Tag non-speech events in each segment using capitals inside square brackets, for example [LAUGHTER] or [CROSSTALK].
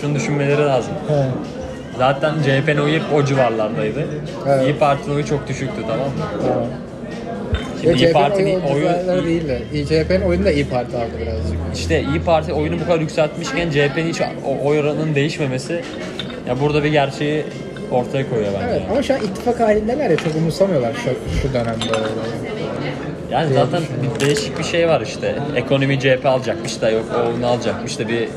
şunu düşünmeleri lazım. He. Zaten CHP'nin oyu hep o civarlardaydı. Evet. İyi Parti'nin oyu çok düşüktü tamam mı? Tamam. Şimdi İyi CHP'nin Parti'nin oyu, oyu değil de. İyi, CHP'nin oyunu da İyi Parti aldı birazcık. işte İyi Parti oyunu bu kadar yükseltmişken CHP'nin hiç o- oy oranının değişmemesi ya burada bir gerçeği ortaya koyuyor bence. Evet ama şu an ittifak halindeler ya çok umursamıyorlar şu, şu dönemde. Yani diye zaten bir değişik bir şey var işte. Ekonomi CHP alacakmış da yok o onu alacakmış da bir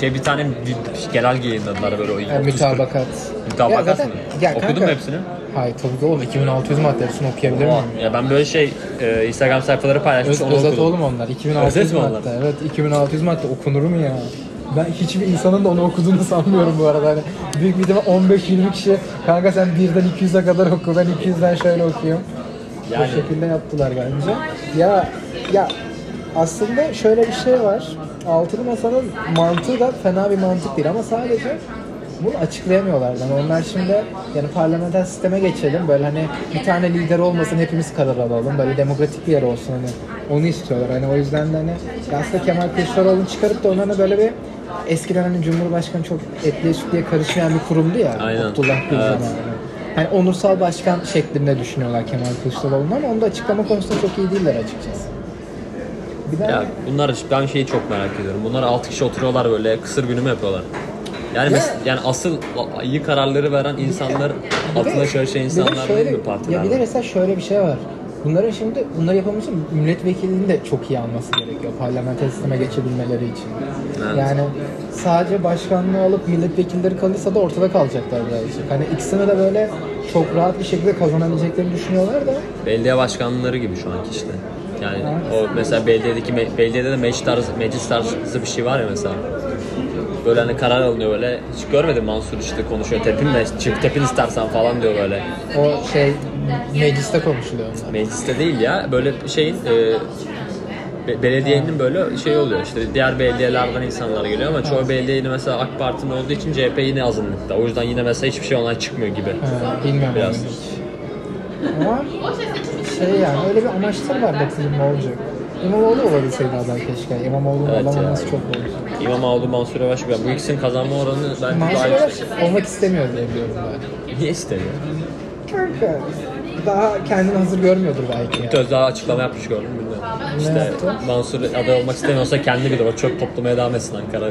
şey bir tane bir genelge yayınladılar böyle o Yani 30 mütabakat. Mütabakat Ya zaten- mı? ya Okudun kanka- mu hepsini? Hayır tabii ki oğlum 2600 madde hepsini okuyabilir miyim? Ya ben böyle şey e, Instagram sayfaları paylaşmış Öz, onu özet okudum. oğlum onlar. 2600 Özet mi onlar? madde. Evet 2600 madde okunur mu ya? Ben hiçbir insanın da onu okuduğunu sanmıyorum bu arada. Hani büyük bir ihtimal 15-20 kişi kanka sen 1'den 200'e kadar oku ben 200'den şöyle okuyayım. Yani- Bu şekilde yaptılar bence. Ya ya aslında şöyle bir şey var. Altılı Masa'nın mantığı da fena bir mantık değil ama sadece bunu açıklayamıyorlar. Yani onlar şimdi yani parlamenter sisteme geçelim. Böyle hani bir tane lider olmasın hepimiz karar alalım. Böyle demokratik bir yer olsun hani. Onu istiyorlar. Hani o yüzden de hani aslında Kemal Kılıçdaroğlu'nu çıkarıp da onlarla böyle bir eskiden hani Cumhurbaşkanı çok etliye sütlüye karışmayan bir kurumdu ya. Aynen. Abdullah Gül Evet. zamanı. Yani onursal başkan şeklinde düşünüyorlar Kemal Kılıçdaroğlu'nu ama onu da açıklama konusunda çok iyi değiller açıkçası. Bir de Ya bunlar ben şeyi çok merak ediyorum. Bunlar 6 kişi oturuyorlar böyle kısır günü mü yapıyorlar? Yani Ya- mes- yani asıl iyi kararları veren insanlar Bir altına de- çalışan de insanlar şöyle- değil mi partiler? Ya bir de mesela şöyle bir şey var. Bunların şimdi bunları yapabilmesi için milletvekilinin de çok iyi alması gerekiyor parlamenter sisteme geçebilmeleri için. Evet. Yani sadece başkanlığı alıp milletvekilleri kalırsa da ortada kalacaklar birazcık. Hani ikisini de böyle çok rahat bir şekilde kazanabileceklerini düşünüyorlar da Belediye başkanları gibi şu anki işte. Yani o mesela belediyedeki me- belediyede de meclis tarzı, meclis tarzı bir şey var ya mesela. Böyle hani karar alınıyor böyle. Hiç görmedim Mansur işte konuşuyor. Tepin de çık tepin istersen falan diyor böyle. o şey mecliste konuşuluyor onlar. Mecliste değil ya. Böyle şeyin e, be- belediyenin böyle şey oluyor işte diğer belediyelerden insanlar geliyor ama çoğu belediye yine mesela AK Parti'nin olduğu için CHP yine azınlıkta. O yüzden yine mesela hiçbir şey ondan çıkmıyor gibi. Ha, bilmiyorum Biraz. Ama şey yani öyle bir amaçları var bakalım ne olacak. İmamoğlu olabilseydi aday keşke. İmamoğlu'nun Evet olamaması çok oldu. İmamoğlu, Mansur Yavaş ben bu ikisinin kazanma oranı ben Mansur daha Yavaş olmak istemiyor diye biliyorum ben. Niye istemiyor? Kanka daha kendini hazır görmüyordur belki. ya. Söz daha açıklama yapmış gördüm. İşte? Mansur aday olmak istemiyorsa kendi bilir o çöp toplamaya devam etsin Ankara.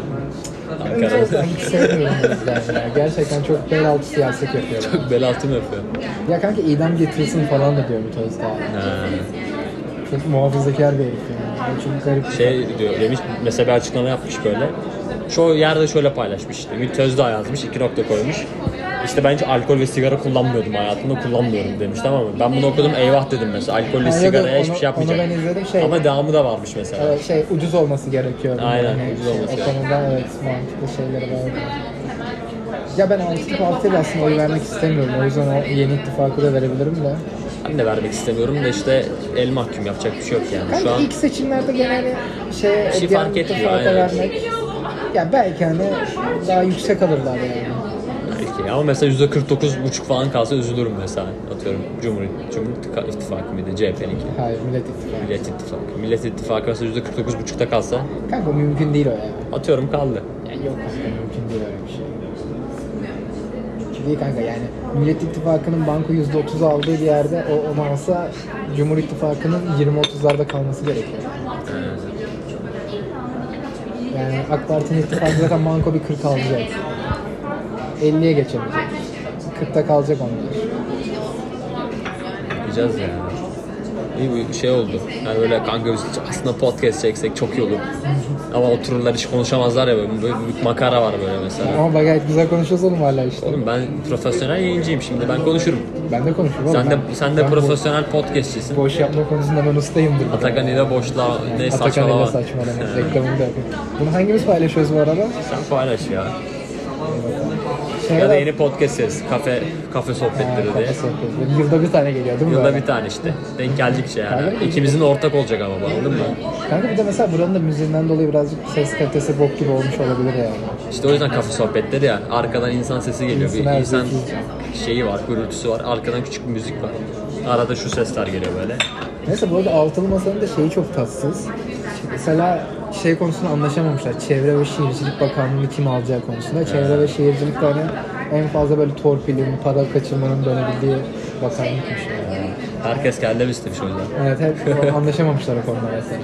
Ben Ankara. hiç sevmiyorum o yüzden ya. Gerçekten çok bel altı siyaset yapıyor. Çok bel altı mı yapıyor? ya kanka idam getirilsin falan da diyor Mithat Özdağ. Ha. Çok muhafazakar bir herif yani. Çok garip Şey diyor demiş mesela bir açıklama yapmış böyle. Çoğu yerde şöyle paylaşmış işte. Ümit Özdağ yazmış iki nokta koymuş. İşte bence alkol ve sigara kullanmıyordum hayatımda kullanmıyorum demiş tamam mı? Ben bunu okudum eyvah dedim mesela. Alkol ve Ha, yok, sigaraya yok, hiçbir onu- şey yapmayacağım. onu ben izledim, şey- Ama devamı da varmış mesela. Evet, şey ucuz olması gerekiyor. Aynen, Yani ucuz şey, olması O gerekiyor. konuda evet mantıklı şeyleri var. Ya ben Altılı Parti'ye de aslında oy vermek istemiyorum. O yüzden o yeni ittifakı da verebilirim de. Ben de vermek istemiyorum da işte el mahkum yapacak bir şey yok yani. Kanka Şu an ilk seçimlerde genelde şey diğer fark etmiyor, aynen. vermek ya belki hani daha yüksek alırlar yani. Belki ama mesela %49,5 falan kalsa üzülürüm mesela. Atıyorum Cumhuriyet, Cumhuriyet İttifakı mıydı? CHP'ninki. Hayır Millet İttifakı. Millet İttifakı. Millet İttifakı mesela %49,5'ta kalsa Kanka mümkün değil o ya. atıyorum kaldı. Yani yok kanka mümkün değil öyle bir şey. Mümkün değil kanka yani Millet İttifakı'nın banko %30 aldığı bir yerde o onu alsa Cumhur İttifakı'nın 20-30'larda kalması gerekiyor. Yani AK Parti'nin ittifakı zaten banko bir 40 alacak. 50'ye geçemeyecek. 40'ta kalacak onlar. Yapacağız yani. İyi bir şey oldu. Yani böyle kanka biz aslında podcast çeksek çok iyi olur. Ama otururlar hiç konuşamazlar ya böyle, böyle bir makara var böyle mesela. Ama bak gayet güzel konuşuyoruz oğlum hala işte. Oğlum ben profesyonel yayıncıyım şimdi ben konuşurum. Ben de konuşuyorum oğlum. Sen de sen de ben profesyonel podcastçisin. Boş, yapma konusunda ben ustayımdır. Atakan ile boşla ne Atakan ile saçmalama. saçmalama. Reklamını da yapayım. Bunu hangimiz paylaşıyoruz bu arada? Sen paylaş ya. Şey Ya da yeni podcast serisi. Kafe kafe sohbetleri diye. sohbeti. Yılda bir tane geliyor değil mi? Yılda böyle? bir tane işte. Denk geldikçe yani. Kanka, İkimizin ortak olacak ama bu anladın mı? Kanka bir de mesela buranın da müziğinden dolayı birazcık ses kalitesi bok gibi olmuş olabilir yani. İşte o yüzden kafe sohbetleri ya. Arkadan insan sesi geliyor. Bir İnsan her insan şeyi var, gürültüsü var. Arkadan küçük bir müzik var. Arada şu sesler geliyor böyle. Neyse bu arada altılı masanın da şeyi çok tatsız. Mesela şey konusunda anlaşamamışlar. Çevre ve Şehircilik Bakanlığı'nı kim alacağı konusunda. Çevre ve Şehircilik hani en fazla böyle torpilin, para kaçırmanın dönebildiği bakanlıkmış. Yani. Herkes kendi istemiş o yüzden. Evet hep [LAUGHS] anlaşamamışlar o konuda mesela.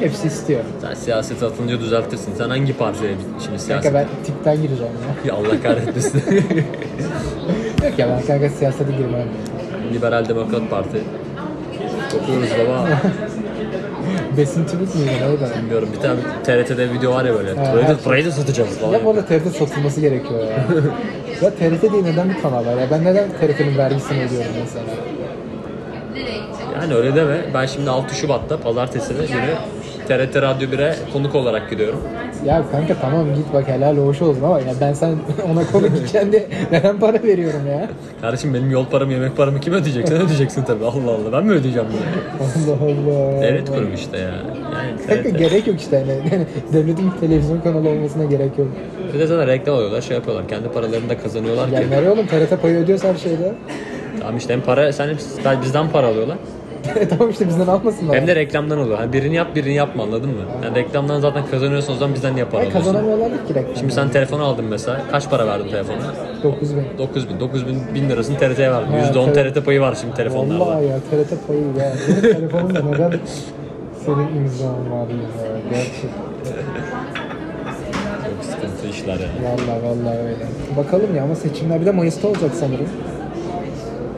Hepsi istiyor. Sen siyaset atınca düzeltirsin. Sen hangi partiye şimdi siyaset? Kanka ben tipten gireceğim ya. Ya Allah kahretmesin. [LAUGHS] Yok ya ben kanka siyasete girmem. Liberal Demokrat Parti. Okuyoruz baba. [LAUGHS] Besin tübük müydü neydi? Bilmiyorum bir tane TRT'de video var ya böyle. Ha, Burayı da, şey- burayı da satacağız falan. Ya bu arada TRT satılması gerekiyor ya. [LAUGHS] ya TRT diye neden bir kanal var ya? Ben neden TRT'nin vergisini ödüyorum mesela? Yani öyle deme. Ben şimdi 6 Şubat'ta pazartesi günü TRT Radyo 1'e konuk olarak gidiyorum. Ya kanka tamam git bak helal hoş olsun ama ya ben sen [LAUGHS] ona konu gideceksin diye neden para veriyorum ya? Kardeşim benim yol paramı, yemek paramı kim ödeyecek? Sen ödeyeceksin tabii. Allah Allah. Ben mi ödeyeceğim bunu? Allah Allah. Devlet kurumu işte ya. Yani Kanka TRT. gerek yok işte yani. Yani Devletin bir televizyon kanalı olmasına gerek yok. Bir de zaten reklam alıyorlar, şey yapıyorlar. Kendi paralarını da kazanıyorlar ki. Yani nereye oğlum TRT payı ödüyorsa her şeyde. Tamam işte hem para, sen hep bizden para alıyorlar. Tamam işte bizden almasınlar. Hem de reklamdan oluyor. Hani birini yap, birini yapma anladın mı? Yani reklamdan zaten kazanıyorsun o zaman bizden para Ay, alıyorsun? kazanamıyorlar ki reklam. Şimdi sen telefon aldın mesela. Kaç para verdin telefona? 9 bin. 9 bin. 9 bin, bin lirasını TRT'ye verdin. Ha, %10 tabii. TRT payı var şimdi telefonlarda. Vallahi ya TRT payı ya. Benim [LAUGHS] telefonum da neden senin imzan var ya. Gerçekten. Çok sıkıntı işler ya. Vallahi vallahi öyle. Bakalım ya ama seçimler bir de Mayıs'ta olacak sanırım.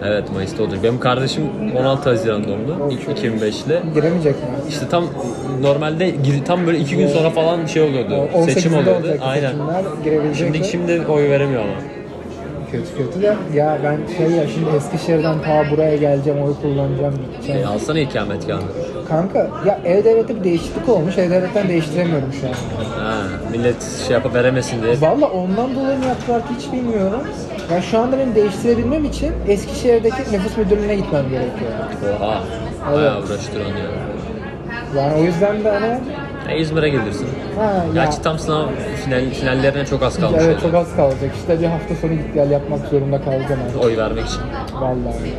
Evet Mayıs'ta olacak. Benim kardeşim 16 Haziran doğumlu. İlk çok 2005'li. Giremeyecek mi? İşte tam normalde gir- tam böyle iki gün sonra falan şey oluyordu. 18'inde Seçim oluyordu. olacak Aynen. seçimler girebilecek. Şimdi mi? şimdi oy veremiyor ama. Kötü kötü de ya ben şey ya şimdi Eskişehir'den ta buraya geleceğim oy kullanacağım gideceğim. E, alsana ikametgahını. Kanka ya E-Devlet'te bir değişiklik olmuş. E-Devlet'ten değiştiremiyorum şu an. Ha, millet şey yapıp veremesin diye. Valla ondan dolayı mı yaptılar ki hiç bilmiyorum. Ya şu anda benim değiştirebilmem için Eskişehir'deki nüfus müdürlüğüne gitmem gerekiyor. Oha. Evet. Bayağı uğraştıran ya. Yani o yüzden de hani Ya İzmir'e gelirsin. ha ya, Gerçi tam sınav final, finallerine çok az kalmış. evet oldu. çok az kalacak. İşte bir hafta sonu git gel yapmak zorunda kalacağım artık. Oy vermek için. Vallahi.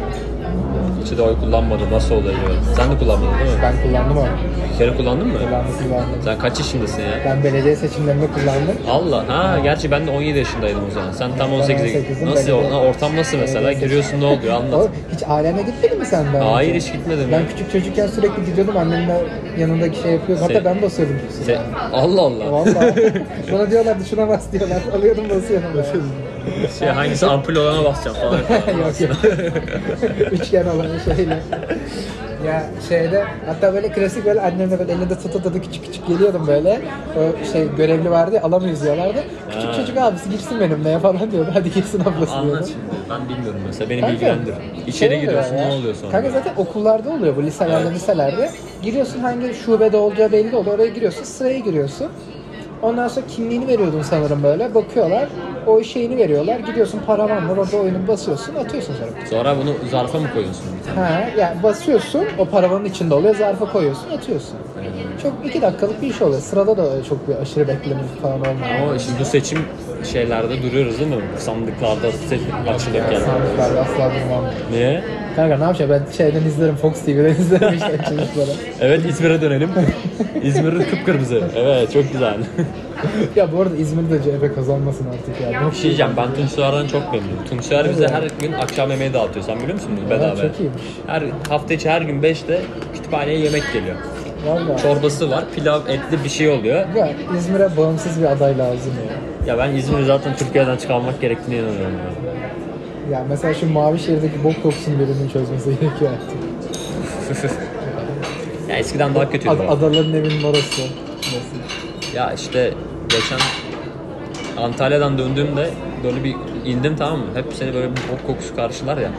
Hiç de oy kullanmadım. Nasıl oluyor? Sen de kullanmadın değil mi? Ben kullandım onu. Bir kere kullandın mı? Kullandım kullandım. Sen kaç yaşındasın ya? Ben belediye seçimlerinde kullandım. Allah. Ha gerçi ben de 17 yaşındaydım o zaman. Sen tam 18'e 18'im, Nasıl belediye- o- ortam nasıl mesela? belediye Giriyorsun ne oluyor anlat. Oğlum, hiç ailene gitmedin mi sen daha Hayır önce? hiç gitmedim Ben ya. küçük çocukken sürekli gidiyordum annemle yanındaki şey yapıyordum. Hatta Sen- ben basıyordum. Sen- Allah Allah. Vallahi. Bana diyorlardı şuna bas diyorlar. Alıyordum basıyordum. [LAUGHS] Şey hangisi ampul olana basacağım falan. [LAUGHS] yok yok. [LAUGHS] Üçgen olan şeyle. Ya şeyde hatta böyle klasik böyle annemle böyle elinde tutu tutu küçük küçük geliyordum böyle. O şey görevli vardı ya alamayız diyorlardı. Küçük çocuk abisi girsin benimle falan diyordu. Hadi girsin ablası diyordu. Anlat şimdi. Ben bilmiyorum mesela. Beni Kanka, bilgilendir. şey İçeri oluyor giriyorsun ya. ne oluyor sonra? Kanka zaten okullarda oluyor bu liselerde liselerde. Giriyorsun hangi şubede olacağı belli oluyor. Oraya giriyorsun sıraya giriyorsun. Ondan sonra kimliğini veriyordun sanırım böyle. Bakıyorlar. O şeyini veriyorlar. Gidiyorsun paravan var. Orada oyunu basıyorsun. Atıyorsun sonra. Sonra bunu zarfa mı koyuyorsun bir tane? Ha, yani basıyorsun. O paravanın içinde oluyor. Zarfa koyuyorsun. Atıyorsun. Çok iki dakikalık bir iş oluyor. Sırada da öyle çok bir aşırı bekleme falan olmuyor. Ama şimdi bu seçim şeylerde duruyoruz değil mi? Sandıklarda açılırken. Sandıklarda asla durmam. Niye? Kanka ne yapacağım? Ben şeyden izlerim. Fox TV'den [LAUGHS] izlerim işte çocukları. Evet İzmir'e dönelim. İzmir kıpkırmızı. Evet çok güzel. ya bu arada İzmir'de CHP kazanmasın artık ya. Bir şey diyeceğim ben Tunç Soyer'den çok memnunum. Tunç Soyer bize her gün akşam yemeği dağıtıyor. Sen biliyor musun bunu? Bedava. çok iyiymiş. Her hafta içi her gün 5'te kütüphaneye yemek geliyor. Valla. Çorbası var, pilav, etli bir şey oluyor. Ya İzmir'e bağımsız bir aday lazım ya. Ya ben İzmir'i zaten Türkiye'den çıkarmak gerektiğine inanıyorum. Ya. Ya mesela şu mavi şehirdeki bok kokusunu birinin çözmesi [LAUGHS] gerekiyor artık. Ya eskiden daha kötüydü. Ad- bu. adaların evinin orası. Nasıl? Ya işte geçen Antalya'dan döndüğümde böyle bir indim tamam mı? Hep seni böyle bir bok kokusu karşılar ya.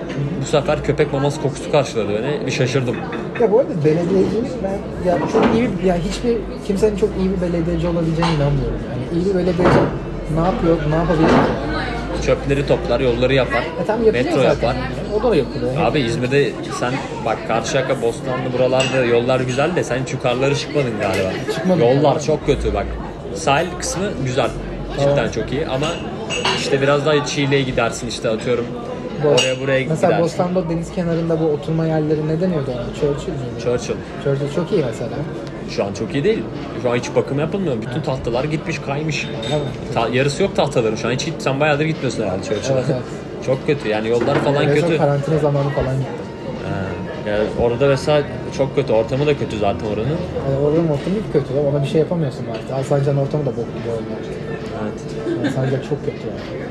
Bu sefer köpek maması kokusu karşıladı beni. Bir şaşırdım. Ya bu arada belediyecilik ben ya çok iyi ya hiçbir kimsenin çok iyi bir belediyeci olabileceğine inanmıyorum. Yani iyi bir belediyeci ne yapıyor, ne yapabilir? Çöpleri toplar, yolları yapar, E tam yapılıyor metro zaten. yapar. O da yapılıyor. Abi İzmir'de sen bak Karşıyaka, Bostanlı buralarda yollar güzel de sen yukarıları çıkmadın galiba. Çıkmadım. Yollar çok kötü bak. Sahil kısmı güzel. Cidden Tamam. çok iyi ama işte biraz daha Çiğli'ye gidersin işte atıyorum. Bu- oraya buraya Mesela gidersin. Bostan'da deniz kenarında bu oturma yerleri ne deniyordu ona? Churchill miydi? Churchill. Churchill çok iyi mesela. Şu an çok iyi değil. Şu an hiç bakım yapılmıyor. Bütün tahtalar gitmiş, kaymış. Öyle? Ta- yarısı yok tahtaların şu an. Hiç, sen bayağıdır gitmiyorsun herhalde Churchill'a. Evet, evet. [LAUGHS] Çok kötü yani yollar falan son kötü. karantina zamanı falan gittim. He. Yani orada mesela çok kötü. Ortamı da kötü zaten oranın. Yani oranın ortamı kötü. Ona bir şey yapamıyorsun artık. Alsancak'ın ortamı da bok gibi oldu. Evet. Alsancak çok kötü yani.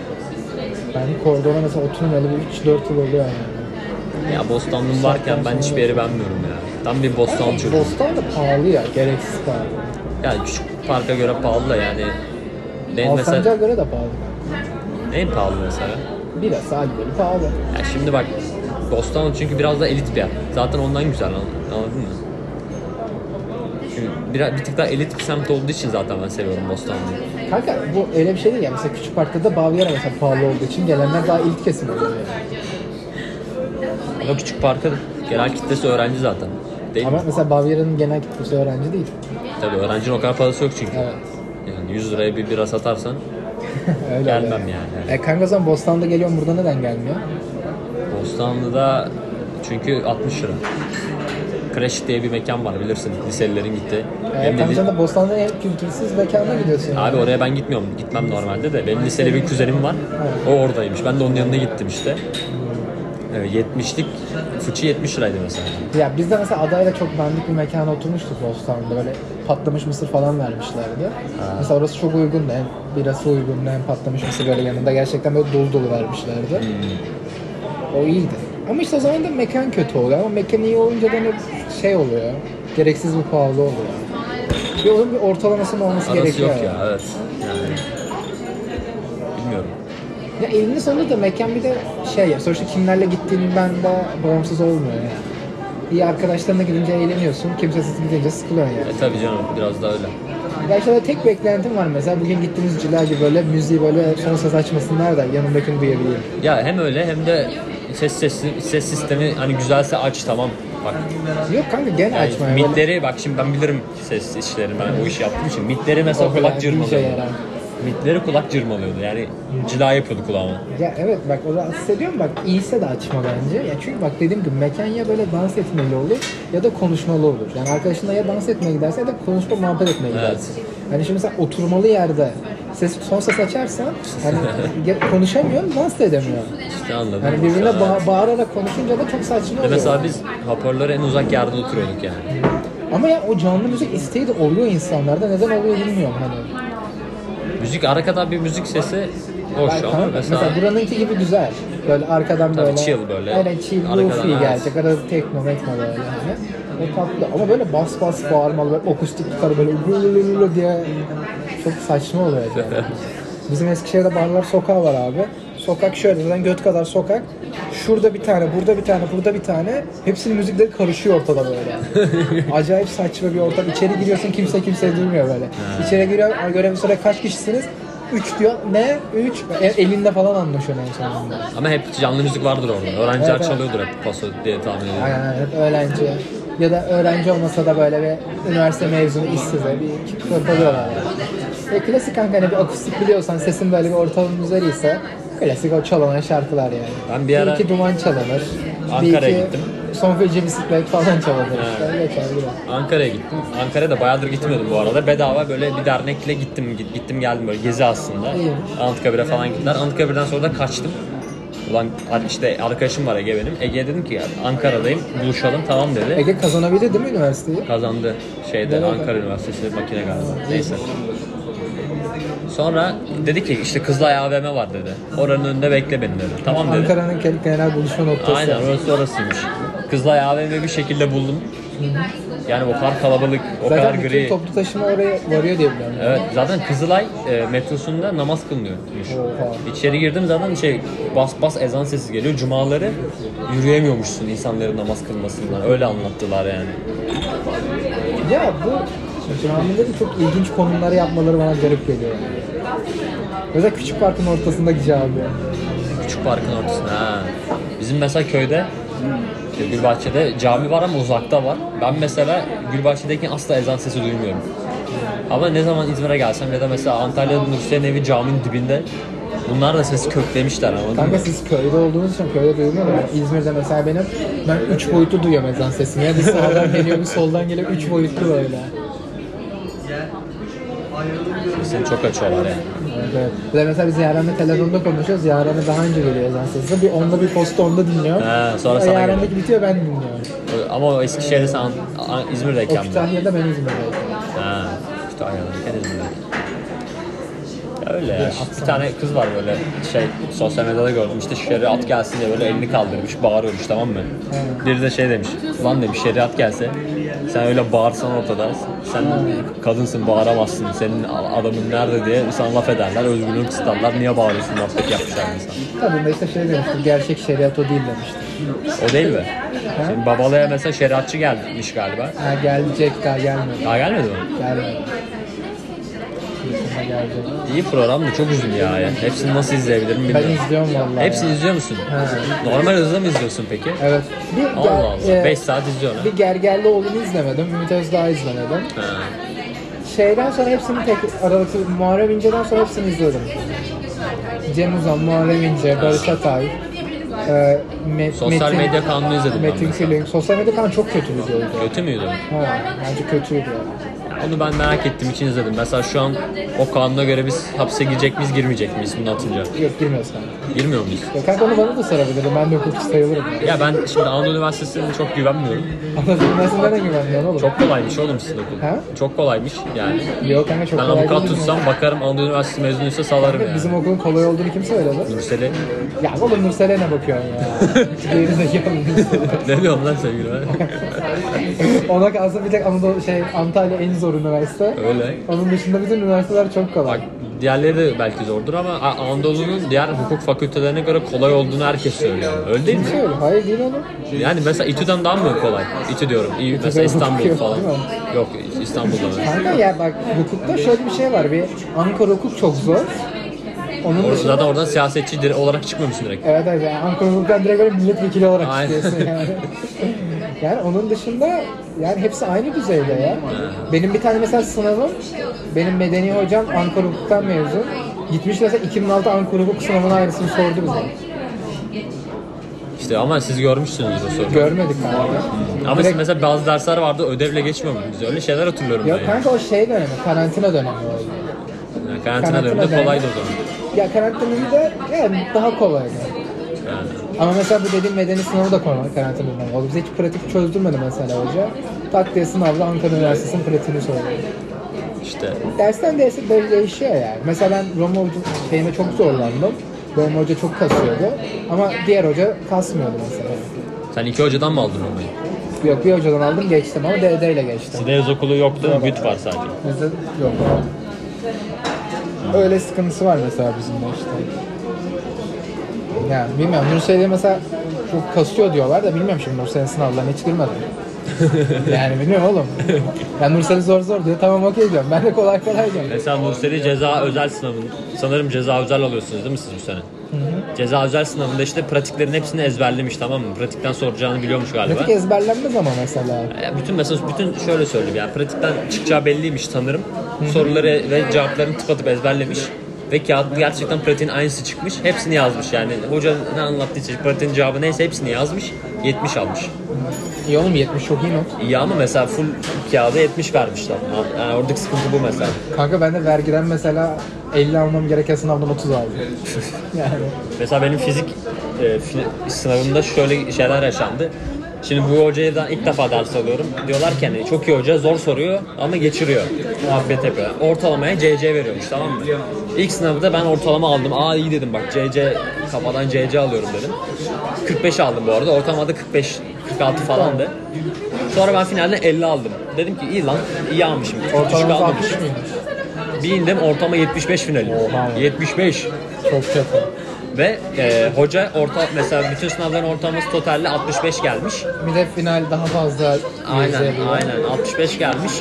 Ben koridora mesela oturmayalı bir 3-4 yıl oluyor yani. Ya Bostanlım varken ben hiçbir yeri beğenmiyorum ya. Tam bir Bostan çocuğu. Bostan da pahalı ya. Gereksiz pahalı. Yani küçük parka göre pahalı da yani. Ne mesela göre de pahalı. en pahalı mesela? Biraz Salihli pahalı. Ya şimdi bak Bostan çünkü biraz da elit bir yer. Zaten ondan güzel anladın, mı? Çünkü biraz, bir tık daha elit bir semt olduğu için zaten ben seviyorum Bostanlı'yı. Kanka bu öyle bir şey değil ya. Mesela küçük parkta da Bavyera mesela pahalı olduğu için gelenler daha ilk kesim oluyor yani. Ama küçük parka genel kitlesi öğrenci zaten. Değil Ama mi? mesela Bavyera'nın genel kitlesi öğrenci değil. Tabii öğrencinin o kadar parası yok çünkü. Evet. Yani 100 liraya bir bira satarsan [LAUGHS] Öyle gelmem oluyor. yani. E kanka zaman Bostan'da geliyorum burada neden gelmiyor? Bostanlı'da çünkü 60 lira. Crash diye bir mekan var bilirsin liselilerin gittiği. E, de- sen de Bostan'da en kültürsüz mekana gidiyorsun. yani. Abi oraya ben gitmiyorum. Gitmem normalde de. Benim liseli bir kuzenim var. O oradaymış. Ben de onun yanına gittim işte. Evet, 70'lik fıçı 70 liraydı mesela. Ya biz de mesela adayla çok dandik bir mekana oturmuştuk Bostan'da böyle patlamış mısır falan vermişlerdi. Mesela orası çok uygundu. Hem birası uygundu hem patlamış mısır böyle yanında gerçekten böyle dolu dolu vermişlerdi. O iyiydi. Ama işte o zaman da mekan kötü oluyor ama mekan iyi olunca da hani şey oluyor. Gereksiz bir pahalı oluyor. Bir onun bir ortalamasının olması Arası gerekiyor. yok ya evet. Yani bilmiyorum. Ya elinde sonunda da mekan bir de şey ya sonuçta kimlerle gittiğinden de bağımsız olmuyor yani. İyi arkadaşlarına gidince eğleniyorsun, kimsesiz gidince sıkılıyorsun yani. E tabii canım biraz da öyle. Ya işte tek beklentim var mesela bugün gittiğimiz Cila gibi böyle müziği böyle son ses açmasınlar da yanımdakini duyabileyim. Ya hem öyle hem de ses ses ses sistemi hani güzelse aç tamam. Bak Yok kanka gene yani açma mitleri bak şimdi ben bilirim ses işlerini ben o işi yaptığım için mitleri mesela kulak şey yarar. Mitleri kulak cırmalıyordu yani cila yapıyordu kulağıma. Ya evet bak o rahatsız ediyor mu? Bak iyiyse de açma bence. Ya çünkü bak dediğim gibi mekan ya böyle dans etmeli olur ya da konuşmalı olur. Yani arkadaşınla ya dans etmeye gidersin ya da konuşma muhabbet etmeye Evet. gidersin. Hani şimdi sen oturmalı yerde ses, son ses açarsan hani konuşamıyorsun, dans da edemiyorsun. İşte anladım. Yani birbirine ba- bağırarak konuşunca da çok saçma oluyor. mesela biz hoparlöre en uzak yerde oturuyorduk yani. Ama ya o canlı müzik isteği de oluyor insanlarda. Neden oluyor bilmiyorum hani. Müzik arkada bir müzik sesi hoş Ben- ama mesela, mesela buranınki gibi güzel. Böyle arkadan Tabii böyle. chill böyle. Aynen chill, Arkadan, lofi evet. gelecek. Arada tekno, mekno böyle hani. O tatlı. Ama böyle bas bas bağırmalı, böyle akustik gitarı böyle gülülülülü diye çok saçma oluyor yani. [LAUGHS] Bizim Eskişehir'de barlar sokağı var abi. Sokak şöyle zaten göt kadar sokak. Şurada bir tane, burada bir tane, burada bir tane. Hepsinin müzikleri karışıyor ortada böyle. [LAUGHS] Acayip saçma bir ortam. İçeri giriyorsun kimse kimseyi duymuyor böyle. İçeri giriyor, görev sonra kaç kişisiniz? 3 diyor. Ne? 3. Elinde falan anlaşıyor en sonunda. ama hep canlı müzik vardır orada. Öğrenciler Evet, çalıyordur hep paso diye tahmin ediyorum. Aynen hep öğrenci. Ya da öğrenci olmasa da böyle bir üniversite mezunu işsize bir kırpalıyorlar yani. E, klasik kanka hani bir akustik biliyorsan sesin böyle bir ortalama üzeriyse klasik o çalınan şarkılar yani. Ben bir ara- iki duman çalınır. Ankara'ya bir iki gittim. Son feci bisiklet falan çalınır işte. Geçer gider. Ankara'ya gittim. Ankara'da bayağıdır gitmiyordum bu arada. Bedava böyle bir dernekle gittim git- gittim geldim böyle gezi aslında. İyiymiş. Anıtkabir'e falan gittiler. Anıtkabir'den sonra da kaçtım. Ulan işte arkadaşım var Ege benim. Ege dedim ki ya Ankara'dayım buluşalım tamam dedi. Ege kazanabildi değil mi üniversiteyi? Kazandı şeyde? Ankara Üniversitesi makine galiba. Neyse. Sonra dedi ki işte Kızılay AVM var dedi. Oranın önünde bekle beni dedi. Tamam dedi. Ankara'nın genel buluşma noktası. Aynen orası orasıymış. Kızılay AVM bir şekilde buldum. Yani o kadar kalabalık, o kadar Zaten bütün gri. toplu taşıma oraya varıyor diye biliyorum. Evet zaten Kızılay e, metrosunda namaz kılınıyormuş. Oha. İçeri girdim zaten şey bas bas ezan sesi geliyor. Cumaları yürüyemiyormuşsun insanların namaz kılmasından. Öyle anlattılar yani. Ya bu camide de çok ilginç konumları yapmaları bana garip geliyor. Yani. Mesela küçük parkın ortasındaki cami. Küçük parkın ortasında. Ha. Bizim mesela köyde Gülbahçe'de cami var ama uzakta var. Ben mesela Gülbahçe'deyken asla ezan sesi duymuyorum. Ama ne zaman İzmir'e gelsem ya da mesela Antalya'da Nursi'nin evi caminin dibinde bunlar da sesi köklemişler anladın Kanka siz köyde olduğunuz için köyde duymuyorum. Ben İzmir'de mesela benim ben üç boyutlu duyuyorum ezan sesini. Ya bir sağdan geliyor bir soldan geliyor üç boyutlu böyle. Sesini çok açıyorlar yani. Evet, evet. Bir de mesela biz Yaren'le telefonda konuşuyoruz. Yaren'e daha önce geliyor ezan sesi. Bir onda bir posta onda dinliyor. He, sonra sana Yaren'deki bitiyor ben dinliyorum. Ama o Eskişehir'de sen İzmir'deyken O mi? Kütahya'da ben İzmir'deyim. Ha, işte Ankara'dayken İzmir'deyken. Öyle ya. Bir tane kız var böyle şey sosyal medyada gördüm işte şeriat gelsin diye böyle elini kaldırmış bağırıyormuş tamam mı? Biri de şey demiş lan demiş şeriat gelse sen öyle bağırsan ortada sen kadınsın bağıramazsın senin adamın nerede diye sana laf ederler özgürlüğünü kısıtlarlar niye bağırıyorsun muhabbet yapmışlar mesela. Kadın da işte şey demişti, gerçek şeriat o değil demişti. O değil mi? Şimdi babalığa mesela şeriatçı gelmiş galiba. Ha gelecek daha gelmedi. Daha gelmedi mi? Gelmedi. İyi program da çok uzun ya. yani. Hepsini nasıl izleyebilirim Ben bilmiyorum. izliyorum vallahi. Hepsini ya. izliyor musun? Ha. Normal hızla mı izliyorsun peki? Evet. Bir, Allah Allah. e, 5 saat izliyorsun. ha? bir Gergerlioğlu'nu izlemedim. Ümit Özdağ'ı izlemedim. Ha. Şeyden sonra hepsini tek aralıklı Muharrem İnce'den sonra hepsini izledim. Cem Uzan, Muharrem İnce, Barış Atay, e, Me- Sosyal Metin, medya kanunu izledim ben Metin. Külünk. Sosyal medya kanunu çok kötü videoydu. Kötü müydü? Ha, bence kötüydü. Onu ben merak ettiğim için izledim. Mesela şu an o kanuna göre biz hapse girecek miyiz, girmeyecek miyiz bunu atınca? Yok girmiyoruz kanka. Girmiyor muyuz? Ya kanka onu bana da sorabilirim. Ben de hukukçu sayılırım. Ya ben şimdi Anadolu Üniversitesi'ne çok güvenmiyorum. Mı? Nasıl neden güvenmiyorsun oğlum? Çok kolaymış oğlum sizin okul. Ha? Çok kolaymış yani. Yok kanka çok Ben kolay avukat değil tutsam bakarım Anadolu Üniversitesi mezunuysa salarım yani. Bizim okulun kolay olduğunu kim söyledi? Nursel'i. Ya oğlum Nursel'e ne bakıyorsun ya? [LAUGHS] Geri zekalı ne diyorsun lan sevgili [LAUGHS] Ona kalsa bir tek Anadolu şey Antalya en zor üniversite. Öyle. Onun dışında bütün üniversiteler çok kolay. Bak diğerleri de belki zordur ama Anadolu'nun diğer hukuk fakültelerine göre kolay olduğunu herkes söylüyor. Öyle değil mi? Hayır değil oğlum. Yani mesela İTÜ'den daha mı kolay? İTÜ diyorum. İyi, mesela İstanbul yok, falan. Yok İstanbul'da. Kanka ya bak hukukta şöyle bir şey var. Bir Ankara hukuk çok zor. Onun Orada dışında zaten oradan siyasetçi dire- olarak çıkmamışsın direkt. Evet evet yani Ankara hukuktan direkt böyle milletvekili olarak Aynen. çıkıyorsun yani. [LAUGHS] yani onun dışında yani hepsi aynı düzeyde ya. Benim bir tane mesela sınavım, benim medeni hocam Ankara hukuktan mezun. Gitmiş mesela 2006 Ankara hukuk sınavına aynısını sordu bize. İşte ama siz görmüşsünüzdür o soruyu. Görmedik kanka. Ama Direkt- mesela bazı dersler vardı ödevle geçmiyor muydunuz? Öyle şeyler hatırlıyorum Yok ben. Yani. kanka o şey dönemi, karantina dönemi oldu. Yani karantina karantina döneminde dönemi. kolaydı o zaman. Ya karantinada da yani daha kolaydı. Yani. Ama mesela bu dediğim medeni sınavı da kolay karantina dönemi oldu. Bize hiç pratik çözdürmedi mesela hoca. Tak diye sınavda Ankara Üniversitesi'nin pratiğini söyledi. İşte Dersten derse böyle değişiyor yani. Mesela ben Roma hoca şeyine çok zorlandım. Roma hoca çok kasıyordu. Ama diğer hoca kasmıyordu mesela. sen iki hocadan mı aldın onu? Yok bir hocadan aldım geçtim ama DD ile geçtim. Sizde yaz okulu yoktu, büt var sadece. Bizde yok. Öyle sıkıntısı var mesela bizim de işte. Yani bilmiyorum Nursel'e mesela çok kasıyor diyorlar da bilmiyorum şimdi Nursel'in sınavlarına hiç girmedim. [LAUGHS] yani bilmiyorum oğlum. Yani Nursel'i zor zor diyor tamam okey diyorum. Ben de kolay kolay diyorum. Mesela Nurseli ceza özel sınavın, sanırım ceza özel alıyorsunuz değil mi siz bu sene? Ceza özel sınavında işte pratiklerin hepsini ezberlemiş tamam mı? Pratikten soracağını biliyormuş galiba. Pratik ezberlenmez ama mesela. Ya bütün mesela bütün şöyle söyleyeyim yani pratikten çıkacağı belliymiş sanırım. Soruları ve cevaplarını tıpatıp ezberlemiş. Ve kağıt gerçekten pratiğin aynısı çıkmış. Hepsini yazmış yani. Hoca ne anlattıysa pratiğin cevabı neyse hepsini yazmış. 70 almış. İyi oğlum 70 çok iyi not. İyi ama mesela full kağıda 70 vermişler. Yani oradaki sıkıntı bu mesela. Kanka ben de vergiden mesela 50 almam gereken sınavdan 30 aldım. [LAUGHS] yani. Mesela benim fizik e, fi- sınavımda şöyle şeyler yaşandı. Şimdi bu hocadan ilk defa ders alıyorum. Diyorlar ki hani çok iyi hoca zor soruyor ama geçiriyor. Muhabbet yapıyor. Ortalamaya CC veriyormuş tamam mı? İlk sınavda ben ortalama aldım. Aa iyi dedim bak CC kafadan CC alıyorum dedim. 45 aldım bu arada. Ortalamada 45 46 falandı. Sonra ben finalde 50 aldım. Dedim ki iyi lan iyi almışım. Düşük almamışım. 60 mıymış? Bir indim ortama 75 finalim. Oha. 75. Çok kötü. Ve e, hoca orta mesela bütün sınavların ortalaması totalde 65 gelmiş. Bir de final daha fazla Aynen aynen 65 gelmiş.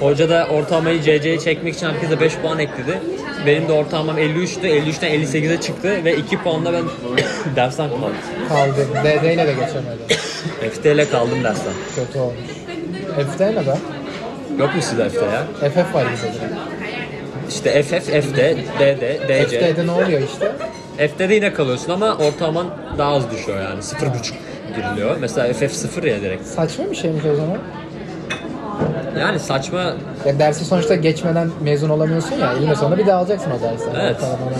Hoca da ortalamayı CC'ye çekmek için herkese 5 puan ekledi. Benim de ortalamam 53'tü. 53'ten 58'e çıktı ve 2 puanla ben [COUGHS] dersten kaldım. kaldı. DD ile de geçemedi. [COUGHS] FT ile kaldım dersten. Kötü olmuş. FT ne be? Yok mu sizde FT ya? FF var bizde direkt. İşte FF, FT, DD, DC. FT'de ne oluyor işte? FT'de yine kalıyorsun ama ortalaman daha az düşüyor yani. 0.5 giriliyor. Mesela FF 0 ya direkt. Saçma bir şeymiş o zaman. Yani saçma Ya dersi sonuçta geçmeden mezun olamıyorsun ya. Yine sonra bir daha alacaksın o dersi. Evet.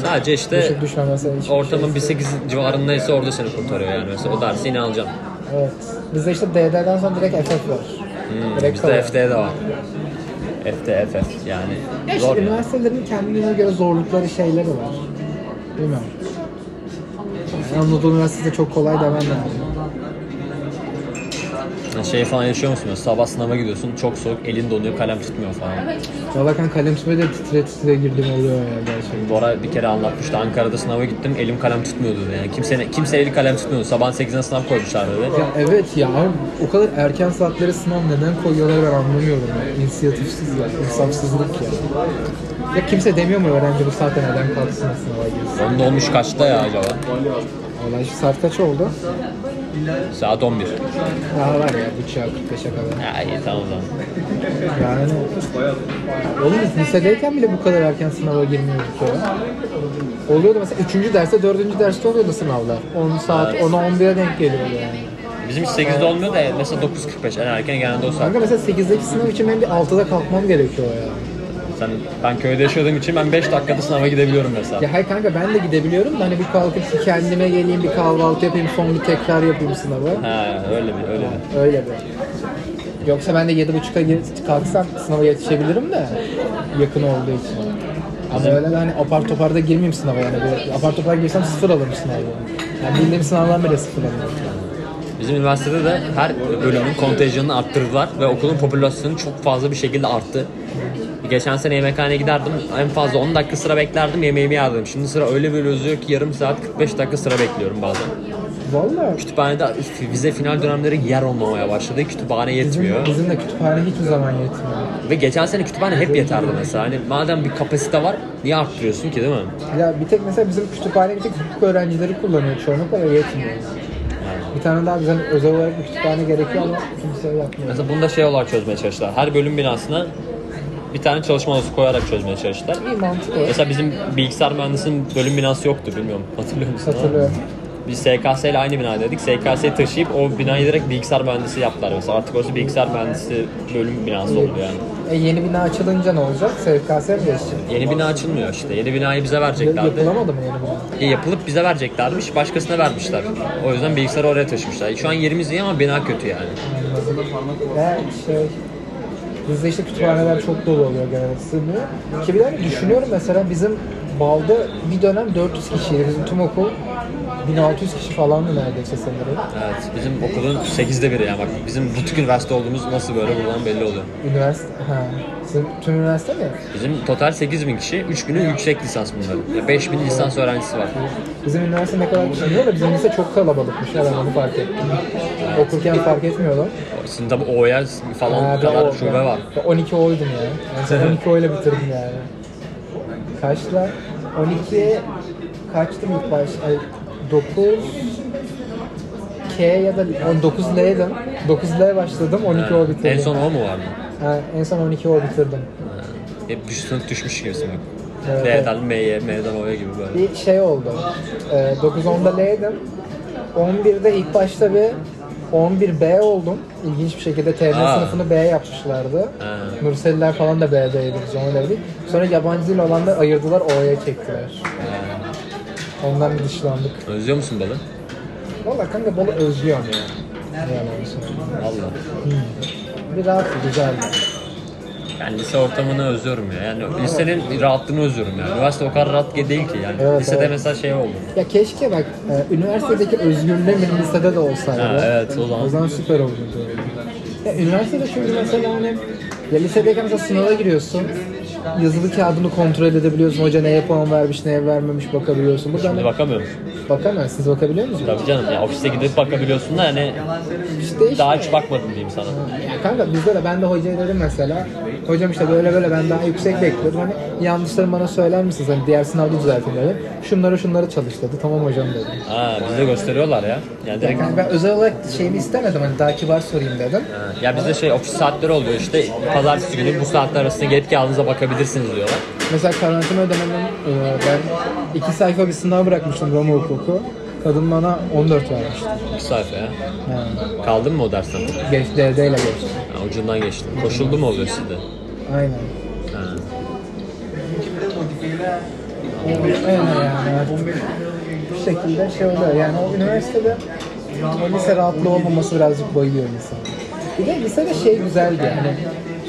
Sadece işte Düşüp düşmemesi şey ortamın 1.8 civarındaysa orada seni kurtarıyor yani. Mesela o dersi yine alacaksın. Evet. Bizde işte DD'den sonra direkt FF var. Hmm, Direkt bizde. FT de var. FT, FF yani. Ya Zor yani. üniversitelerin kendine göre zorlukları şeyleri var. Bilmiyorum. Yani Anadolu Üniversitesi çok kolay demem lazım. Yani Şey falan yaşıyor musun? Mesela sabah sınava gidiyorsun, çok soğuk, elin donuyor, kalem tutmuyor falan. Valla kan kalem tutmaya da titre titre girdim oluyor ya gerçekten. Bora bir kere anlatmıştı. Ankara'da sınava gittim, elim kalem tutmuyordu dedi. Yani kimse, kimse eli kalem tutmuyordu. Sabah 8'ine sınav koymuşlar dedi. Ya evet ya abi o kadar erken saatlere sınav neden koyuyorlar ben anlamıyorum ya. İnisiyatifsiz ya, insafsızlık ya. Ya kimse demiyor mu öğrenci bu saatte neden kalksın sınava girsin? Onun olmuş kaçta ya acaba? Valla şu saat kaç oldu? Saat 11. Daha var ya buçuğa 45'e kadar. Ya iyi tamam o zaman. Yani oğlum biz lisedeyken bile bu kadar erken sınava girmiyorduk ya. Oluyordu mesela 3. derste 4. derste oluyordu sınavlar. 10 saat Evet. 10'a 11'e denk geliyordu yani. Bizim hiç 8'de olmuyor da mesela 9.45 en erken genelde o saat. Kanka mesela 8'deki sınav için benim bir 6'da kalkmam gerekiyor ya. Sen, ben köyde yaşadığım için ben 5 dakikada sınava gidebiliyorum mesela. Ya hayır kanka ben de gidebiliyorum da hani bir kalkıp bir kendime geleyim bir kahvaltı yapayım son bir tekrar yapayım sınavı. Ha öyle bir öyle bir. Öyle bir. Yoksa ben de 7.30'a gir- kalksam sınava yetişebilirim de yakın olduğu için. Ama öyle de hani apar topar da girmeyeyim sınava yani. Böyle apar topar girsem sıfır alırım sınavı. Yani bildiğim sınavdan bile sıfır alırım. Bizim üniversitede de her bölümün kontenjanını arttırdılar ve okulun popülasyonu çok fazla bir şekilde arttı. Geçen sene yemekhaneye giderdim. En fazla 10 dakika sıra beklerdim yemeğimi yerdim. Şimdi sıra öyle böyle uzuyor ki yarım saat 45 dakika sıra bekliyorum bazen. Valla Kütüphanede vize final dönemleri yer olmamaya başladı. Kütüphane yetmiyor. bizim, bizim de kütüphane hiçbir zaman yetmiyor. Ve geçen sene kütüphane hep yeterdi mesela. Hani madem bir kapasite var niye arttırıyorsun ki değil mi? Ya bir tek mesela bizim kütüphane bir tek hukuk öğrencileri kullanıyor çoğunlukla ve yetmiyor. Bir tane daha bize özel olarak bir kütüphane gerekiyor ama kimse yapmıyor. Mesela bunda şey olarak çözmeye çalıştılar. Her bölüm binasına bir tane çalışma odası koyarak çözmeye çalıştılar. İyi mantıklı. Mesela bizim bilgisayar mühendisinin bölüm binası yoktu bilmiyorum. Hatırlıyor musun? Hatırlıyorum. Biz SKS ile aynı binadaydık. SKS'yi taşıyıp o binayı direkt bilgisayar mühendisi yaptılar mesela. Artık orası bilgisayar mühendisi bölüm binası oldu yani. E yeni bina açılınca ne olacak? SKS mi geçecek? Yeni bina açılmıyor işte. Yeni binayı bize vereceklerdi. Yapılamadı mı yeni bina? E, yapılıp bize vereceklermiş. Başkasına vermişler. O yüzden bilgisayarı oraya taşımışlar. Şu an yerimiz iyi ama bina kötü yani. Ya şey bizde işte kütüphaneler çok dolu oluyor genelde. Ki bir de hani düşünüyorum mesela bizim Bal'da bir dönem 400 kişiydi. Bizim tüm okul 1600 kişi falandı neredeyse sanırım. Evet. Bizim okulun 8'de biri yani. Bak bizim butik üniversite olduğumuz nasıl böyle buradan belli oluyor. Üniversite, ha. Sizin tüm üniversite mi? Bizim total 8000 kişi. 3000'ü yüksek lisans bunların. Ya 5000 lisans öğrencisi var. Bizim üniversite ne kadar bilmiyorum da bizim lise çok kalabalıkmış ben onu fark ettim. Okurken fark etmiyordum. Sizin tabi O'ya falan Ha, kadar o- şube ben- var. ben 12 oydum ya. Yani sen 12 oyla bitirdim yani. Kaçla? 12'ye kaçtım ilk baş? Ay, 9 K ya da 9 L'ydim. 9 L başladım, 12 O bitirdim. En son o mu vardı? Ha, en son 12 O bitirdim. Hep düş, sınıf düşmüş gibisin bak. Evet, L'den M'ye, M'den O'ya gibi böyle. Bir şey oldu. Ee, 9-10'da L'ydim. 11'de ilk başta bir 11B oldum. İlginç bir şekilde TM Aa. sınıfını B yapmışlardı. Ha. Nurseliler falan da B'deydi biz onu dedik. Sonra yabancı dil olanlar ayırdılar O'ya çektiler. Ondan bir dışlandık. Özlüyor musun balı? Valla kanka balı özlüyorum ya. Yani söyleyeyim. Valla. bir rahat, güzeldi. Ben lise ortamını özlüyorum ya. Yani lisenin rahatlığını özlüyorum yani. Üniversite o kadar rahat değil ki yani. Evet, Lisede evet. mesela şey oldu. Ya keşke bak e, üniversitedeki özgürlüğüm benim lisede de olsaydı. Ha, evet, o zaman. O zaman süper olurdu. Ya üniversitede çünkü mesela hani ya lisedeyken mesela sınava giriyorsun. Yazılı kağıdını kontrol edebiliyorsun. Hoca neye puan vermiş, neye vermemiş bakabiliyorsun. Burada Şimdi hani bakamıyorum. bakamıyorsun. Siz bakabiliyor musunuz? Tabii canım ya ofiste gidip bakabiliyorsun da hani İşte işte. daha hiç bakmadım diyeyim sana. Ya kanka bizde de ben de hocaya dedim mesela. Hocam işte böyle böyle ben daha yüksek bekliyordum. Hani yanlışları bana söyler misiniz? Hani diğer sınavda düzeltin dedim. Şunları şunları çalış dedi. Tamam hocam dedim. Ha bize gösteriyorlar ya. Yani Yani direkt kanka ben özel olarak şeyini istemedim. Hani daha kibar sorayım dedim. Ha, Ya bizde şey ofis saatleri oluyor işte pazartesi günü bu saatler arasında gelip kağıdınıza bakabilirsiniz diyorlar. Mesela karantina e, ben iki sayfa bir sınav bırakmıştım Roma hukuku. Kadın bana 14 vermişti. İki sayfa ya. Ha. Kaldın mı o dersten? Geç, DD ile geçti. Ha, ucundan geçtim. Koşuldu mu oluyor sizde? Aynen. Ha. Aynen yani. Bu şekilde şey oluyor. Yani o üniversitede o lise rahatlığı olmaması birazcık bayıyor insan. Bir de lisede şey güzeldi yani.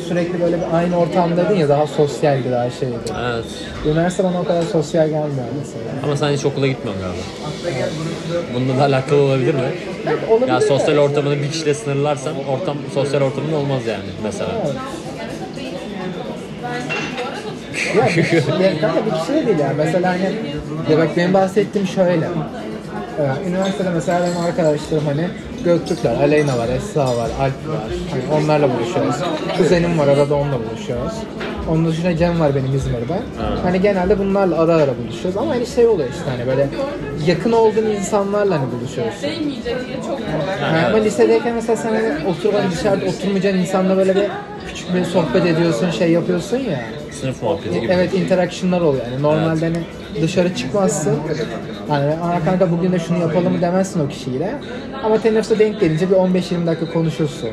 Sürekli böyle bir aynı ortamdaydın ya daha sosyaldi daha şeydi. Evet. Üniversite bana o kadar sosyal gelmiyor mesela. Ama sen hiç okula gitmiyorsun galiba. Bununla da alakalı olabilir mi? Evet, olabilir Ya sosyal ortamını bir kişiyle sınırlarsan ortam sosyal ortamın olmaz yani mesela. Evet. Ya, bir, kanka bir kişi de değil yani. Mesela hani ya bak benim bahsettiğim şöyle. Ee, üniversitede mesela benim arkadaşlarım hani Göktürkler, Aleyna var, Esra var, Alp var. Hani onlarla buluşuyoruz. Kuzenim var, arada onunla buluşuyoruz. Onun dışında Cem var benim İzmir'de. Hani genelde bunlarla ara ara buluşuyoruz ama hani şey oluyor işte hani böyle yakın olduğun insanlarla hani buluşuyoruz. Yani ama lisedeyken mesela sen hani oturup hani dışarıda oturmayacağın insanla böyle bir küçük bir sohbet ediyorsun, şey yapıyorsun ya. Sınıf muhabbeti gibi. Evet interaction'lar oluyor yani. Normalde hani dışarı çıkmazsın. Hani Aa, kanka bugün de şunu yapalım demezsin o kişiyle. Ama teneffüste denk gelince bir 15-20 dakika konuşursun.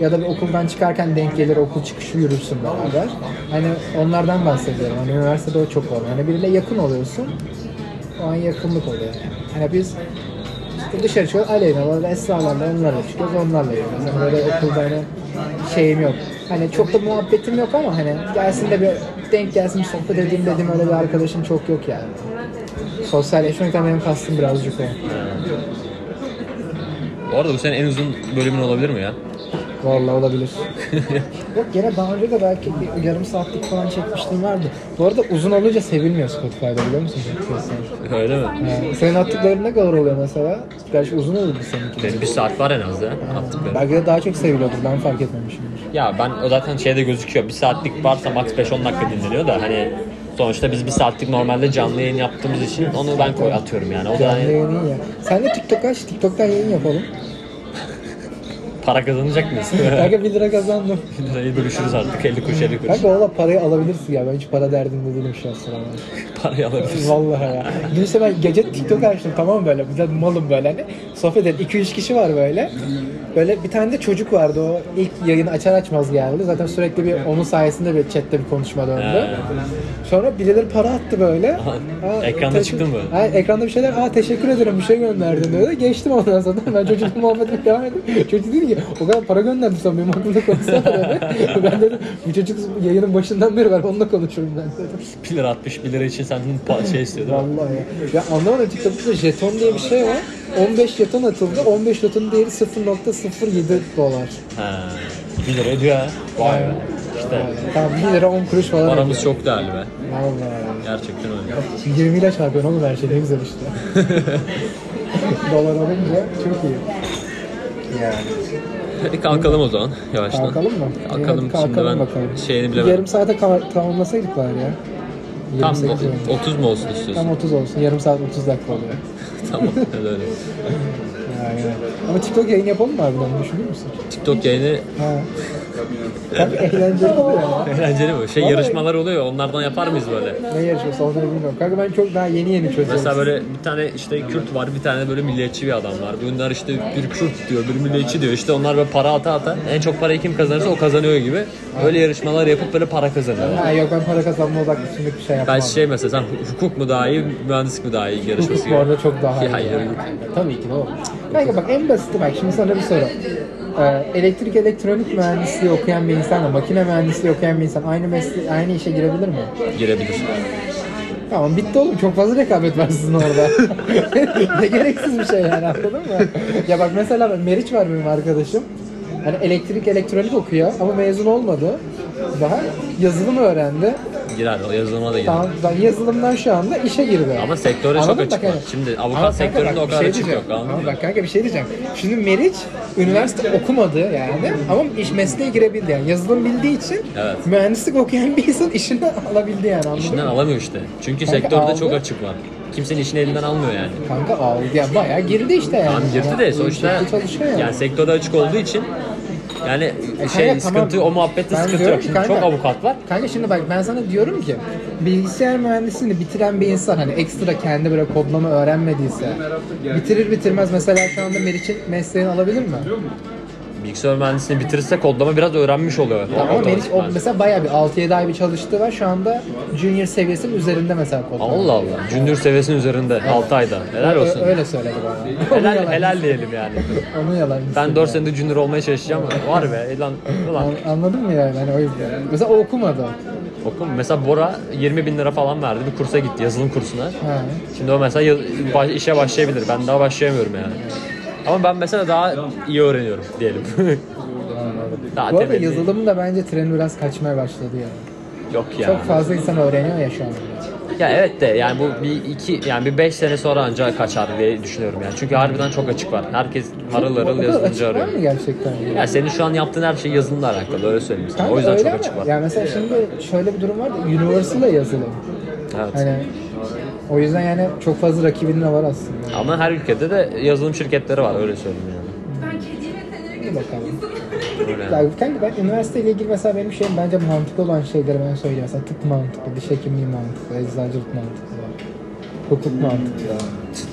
Ya da bir okuldan çıkarken denk gelir okul çıkışı yürürsün beraber. Hani onlardan bahsediyorum. Hani üniversitede o çok var. Hani biriyle yakın oluyorsun. O an yakınlık oluyor. Hani biz işte dışarı çıkıyoruz. Aleyna, Esra'larla onlarla çıkıyoruz. Onlarla yiyoruz. Hani böyle okulda hani şeyim yok. Hani çok da muhabbetim yok ama hani gelsin de bir denk gelsin bir sohbet edeyim dedim öyle bir arkadaşım çok yok yani. Sosyalleşmekten benim kastım birazcık o. Bu arada bu senin en uzun bölümün olabilir mi ya? Vallahi olabilir. [LAUGHS] yok gene daha önce de belki bir yarım saatlik falan çekmiştim vardı. Bu arada uzun olunca sevilmiyor Spotify'da biliyor musun? [LAUGHS] Öyle mi? Yani senin attıkların ne kadar oluyor mesela? Gerçi uzun olurdu seninki. Benim bir saat var en az ya attıklarım. Belki de daha çok seviliyordur ben fark etmemişimdir. Ya ben o zaten şeyde gözüküyor. Bir saatlik varsa max 5-10 dakika dinleniyor da hani sonuçta biz bir saatlik normalde canlı yayın yaptığımız için onu ben koy atıyorum yani. O da Canlı yayın iyi ya. Sen de TikTok aç, TikTok'tan yayın yapalım. Para kazanacak mıyız? [LAUGHS] Kanka 1 lira kazandım. [LAUGHS] Lirayı bölüşürüz artık 50 kuruş 50 kuruş. Kanka valla parayı alabilirsin ya. Ben hiç para derdinde değilim şu an sıra. Parayı alabiliriz. Vallahi ya. Dün işte ben gece TikTok açtım tamam mı böyle. De malım böyle hani. Sohbet edelim. 2-3 kişi var böyle. Böyle bir tane de çocuk vardı o ilk yayını açar açmaz geldi. Zaten sürekli bir onun sayesinde bir chatte bir konuşma döndü. Sonra birileri para attı böyle. Aa, ekranda teşekkür- çıktın mı? Ha, ekranda bir şeyler, aa teşekkür ederim bir şey gönderdin dedi. Geçtim ondan sonra. Ben çocukla muhabbetime devam ettim. Çocuk dedi ki o kadar para gönderdim sen benim aklımda konuşsana dedi. [LAUGHS] ben dedim bu çocuk yayının başından beri var onunla konuşurum ben dedim. 1 lira 60 1 lira için senden şey istiyor değil mi? Vallahi ya. Ya anlamadım TikTok'ta jeton diye bir şey var. 15 jeton atıldı. 15 jetonun değeri 0.07 dolar. Ha. 1 lira ediyor ha. Vay be. İşte Tamam 1 lira 10 kuruş falan. paramız ediyor. çok değerli be. Vallahi. Gerçekten öyle. 20 ile çarpıyorsun oğlum her şey ne güzel işte. [LAUGHS] Dolar alınca çok iyi. Yani. Hadi kalkalım o zaman yavaştan. Kalkalım mı? Kalkalım. İyi, hadi Şimdi ben bakalım. şeyini bilemedim. Yarım saate tamamlasaydık bari ya. Tam 28 oldu. 30 mu olsun istiyorsun? Tam 30 olsun. Yarım saat 30 dakika oluyor. [LAUGHS] tamam. Hadi öyle. Yani. Ama TikTok yayın yapalım mı harbiden düşünür müsün? TikTok yayını Ha. Tabii eğlenceli oluyor eğlenceli mi? Şey Vallahi- yarışmalar oluyor. Onlardan yapar mıyız böyle? Ne yarışması olduğunu bilmiyorum. Kanka ben çok daha yeni yeni çözüyorum. Mesela böyle bir tane işte Kürt var, bir tane böyle milliyetçi bir adam var. Bunlar işte bir Kürt diyor, bir milliyetçi diyor. İşte onlar böyle para ata ata en çok parayı kim kazanırsa o kazanıyor gibi. Öyle yarışmalar yapıp böyle para kazanıyorlar. Ha, yok ben para kazanma odaklı şimdi bir şey yapmam. Ben şey mesela sen hukuk mu daha iyi, mühendislik mi daha iyi yarışması Hukuk bu arada çok daha iyi. Git. Tabii ki de Kanka bak en basiti bak şimdi sana bir soru. Ee, elektrik elektronik mühendisliği okuyan bir insanla makine mühendisliği okuyan bir insan aynı mesle aynı işe girebilir mi? Girebilir. Tamam bitti oğlum çok fazla rekabet var sizin orada. [LAUGHS] ne gereksiz bir şey yani anladın mı? ya bak mesela Meriç var benim arkadaşım. Hani elektrik elektronik okuyor ama mezun olmadı. Daha yazılım öğrendi. Girer, o yazılıma da girer. Tamam, daha yazılımdan şu anda işe girdi. Ama sektörde çok Anladın mı? açık var. Şimdi Ama avukat kanka sektöründe o bir kadar şey açık diyeceğim. yok. Anladın Ama mı? bak kanka bir şey diyeceğim. Şimdi Meriç üniversite okumadı yani ama iş mesleğe girebildi yani. Yazılım bildiği için Evet. mühendislik okuyan bir insan işini [LAUGHS] alabildi yani anladın İşinden mı? alamıyor işte. Çünkü Kanka sektörde aldı. çok açık var. Kimsenin işini elinden almıyor yani. Kanka aldı ya bayağı girdi işte yani. Tamam girdi Ama de sonuçta çalışıyor yani. yani sektörde açık olduğu için Yani E, şey kanka, sıkıntı tamam. o muhabbette Ben sıkıntı yok. ki Şimdi kanka- çok avukat var. Kanka şimdi bak ben sana diyorum ki bilgisayar mühendisliğini bitiren bir insan hani ekstra kendi böyle kodlama öğrenmediyse bitirir bitirmez mesela şu anda Meriç'in mesleğini alabilir mi? Bilgisayar mühendisliğini bitirirse kodlama biraz öğrenmiş oluyor. Tamam ama Meriç o mesela bayağı bir 6-7 ay bir çalıştığı var. Şu anda junior seviyesinin üzerinde mesela kodlama. Allah Allah. Junior seviyesinin üzerinde 6 ayda. Helal olsun. Ö- öyle söyledi bana. Onu Helal, yalan- helal diyelim yani. [LAUGHS] Onu yalan. Ben 4 senedir junior olmaya çalışacağım. Var be. Lan, ulan. An- Anladın mı yani? Hani o yüzden. Mesela o okumadı. Okum. Mesela Bora 20 bin lira falan verdi. Bir kursa gitti. Yazılım kursuna. Ha. Şimdi o mesela yaz- baş- işe başlayabilir. Ben daha başlayamıyorum yani. Ama ben mesela daha iyi öğreniyorum diyelim. [LAUGHS] daha Bu arada temelli- yazılımın da bence treni biraz kaçmaya başladı yani. Yok ya. Çok fazla insan öğreniyor ya şu an. Ya evet de yani bu bir iki yani bir 5 sene sonra ancak kaçar diye düşünüyorum yani. Çünkü harbiden çok açık var. Herkes harıl harıl yazılımcı açık var arıyor. mı gerçekten? Ya senin şu an yaptığın her şey yazılımla alakalı öyle söyleyeyim sana. Kanka O yüzden öyle çok ama açık var. Yani mesela şimdi şöyle bir durum var da yazılım. Evet. Hani o yüzden yani çok fazla rakibinin de var aslında. Ama her ülkede de yazılım şirketleri var öyle söyleyeyim yani. Bir bakalım. Öyle. Ya kanka ben üniversiteyle ilgili mesela benim şeyim bence mantıklı olan şeyleri ben söyleyeyim. Mesela tıp mantıklı, diş hekimliği mantıklı, eczacılık mantıklı, hukuk mantıklı,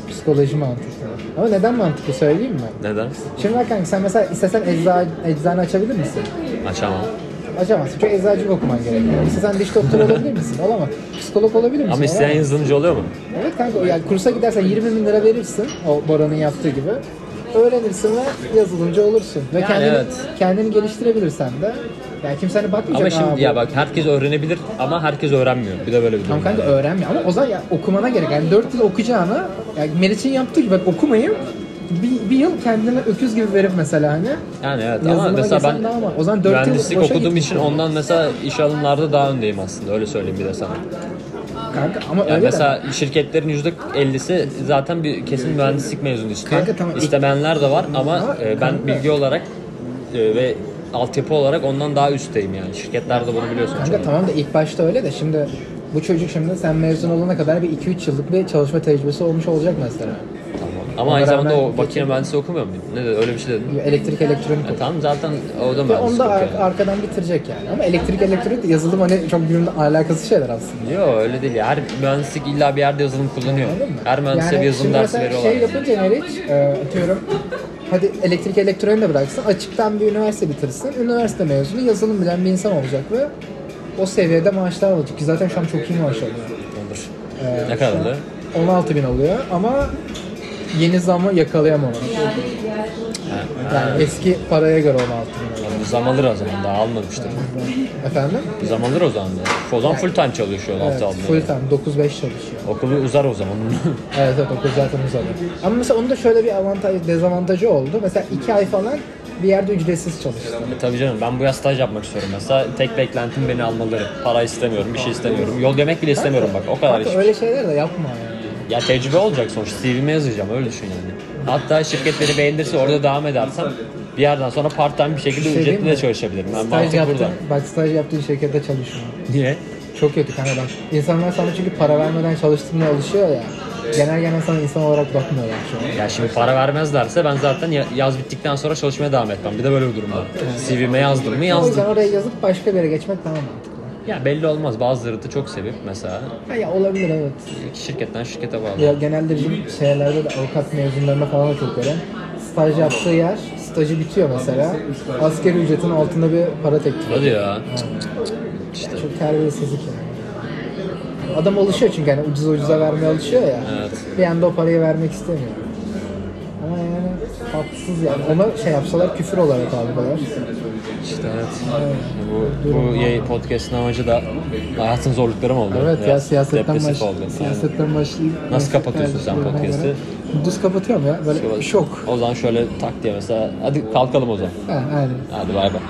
psikoloji mantıklı. Ama neden mantıklı söyleyeyim mi? Neden? Şimdi bak kanka sen mesela istesen ecza, eczane açabilir misin? Açamam. Açamazsın çünkü eczacılık okuman gerekiyor. İstesen diş doktoru olabilir misin? Olamaz. Psikolog olabilir misin? Ama isteyen Olamaz. yazılımcı oluyor mu? Evet kanka yani kursa gidersen 20 bin lira verirsin o Bora'nın yaptığı gibi. Öğrenirsin ve yazılımcı olursun. Ve Yani kendini, evet. kendini geliştirebilirsen de yani kimse hani bakmayacak. Ama "Aa, şimdi bu- ya bak herkes öğrenebilir ama herkes öğrenmiyor. Bir de böyle bir durum Tamam kanka var. öğrenmiyor ama o zaman ya, okumana gerek. Yani 4 yıl okuyacağına yani Meriç'in yaptığı gibi bak okumayıp bir, bir yıl kendine öküz gibi verip mesela hani Yani evet ama Yazılıma mesela ben daha var. O zaman dört yıl mühendislik boşa okuduğum için ondan mesela iş alımlarda daha öndeyim aslında öyle söyleyeyim bir de sana. kanka ama Yani öyle mesela şirketlerin %50'si zaten bir kesin mühendislik mezunu istiyor. Kanka tamam. İstemeyenler de var ama Ama e, ben kanka- bilgi olarak e, ve altyapı olarak ondan daha üstteyim yani. Şirketler de bunu biliyorsun. Kanka çoğunlukla. tamam da ilk başta öyle de şimdi bu çocuk şimdi sen mezun olana kadar bir 2-3 yıllık bir çalışma tecrübesi olmuş olacak mesela. Ama aynı zamanda o makine mühendisliği okumuyor muyum? Ne de öyle bir şey dedin. Elektrik elektronik E, tamam zaten o da Ve mühendislik onu da ar- okuyor. arkadan bitirecek yani. Ama elektrik elektronik de yazılım hani çok birbirinden alakası şeyler aslında. Yok öyle değil. Her mühendislik illa bir yerde yazılım kullanıyor. Mı? Her mühendisliğe Yani bir yazılım dersi veriyorlar. Şey yapınca Meriç, e, atıyorum hadi elektrik elektroniği de bıraksın. Açıktan bir üniversite bitirsin. Üniversite mezunu yazılım bilen bir insan olacak ve o seviyede maaşlar alacak. Ki zaten şu an çok iyi maaş alıyor. Olur. Ee, Ne kadar oluyor? 16 bin alıyor ama yeni zamı yakalayamamış. Yani eski paraya göre 16 bin alıyor. Bu zam alır o zaman daha almamıştır. Efendim? Zam alır o zaman da. O zaman full time çalışıyor Evet, 6 aldığında. full time 9-5 çalışıyor. Okulu uzar o zaman. [LAUGHS] Evet evet okul zaten uzadı. Ama mesela onun da şöyle bir avantaj, dezavantajı oldu. Mesela 2 ay falan bir yerde ücretsiz çalıştı. e tabii canım ben bu yaz staj yapmak istiyorum mesela. Tek beklentim beni almaları. Para istemiyorum, bir şey istemiyorum. Yol yemek bile istemiyorum bak o kadar iş. öyle şeyler de yapma yani. Ya tecrübe olacak sonuçta. CV'me yazacağım öyle düşün yani. Hatta şirket beni beğenirse orada devam edersem bir yerden sonra part time bir şekilde şey ücretli de çalışabilirim. Ben Staj yaptığın, burada. bak staj yaptığın şirkette çalışma. Niye? Çok kötü kanka bak. İnsanlar sana çünkü para vermeden çalıştığına alışıyor ya. Genel genel sana insan olarak bakmıyorlar şu an. Ya şimdi para vermezlerse ben zaten ya- yaz bittikten sonra çalışmaya devam etmem. Bir de böyle bir durum var. CV'me yazdım mı O yazdım. yüzden oraya yazıp başka bir yere geçmek daha mantıklı. Ya belli olmaz. Bazıları da çok sevip mesela Ha ya olabilir evet. şirketten şirkete bağlı. Ya genelde bizim şeylerde de avukat mezunlarına falan da çok öyle. Staj yaptığı yer, stajı bitiyor mesela. Askeri ücretin altında bir para teklif ediyor. Hadi ya. İşte. Çok terbiyesizlik yani. Adam alışıyor çünkü hani ucuza ucuza vermeye alışıyor ya. Evet. Bir anda o parayı vermek istemiyor. Yani haksız yani. Ona şey yapsalar küfür olarak algılar. İşte evet. Bu, bu yayın podcast'ın amacı da hayatın zorlukları mı oldu? Evet ya Biraz siyasetten, depresif baş, oldu. Yani. siyasetten başlayıp... Nasıl kapatıyorsun sen göre. Düz kapatıyorum ya. Böyle şok. O zaman şöyle tak diye mesela hadi kalkalım o zaman. Ha, aynen. Hadi bay bay.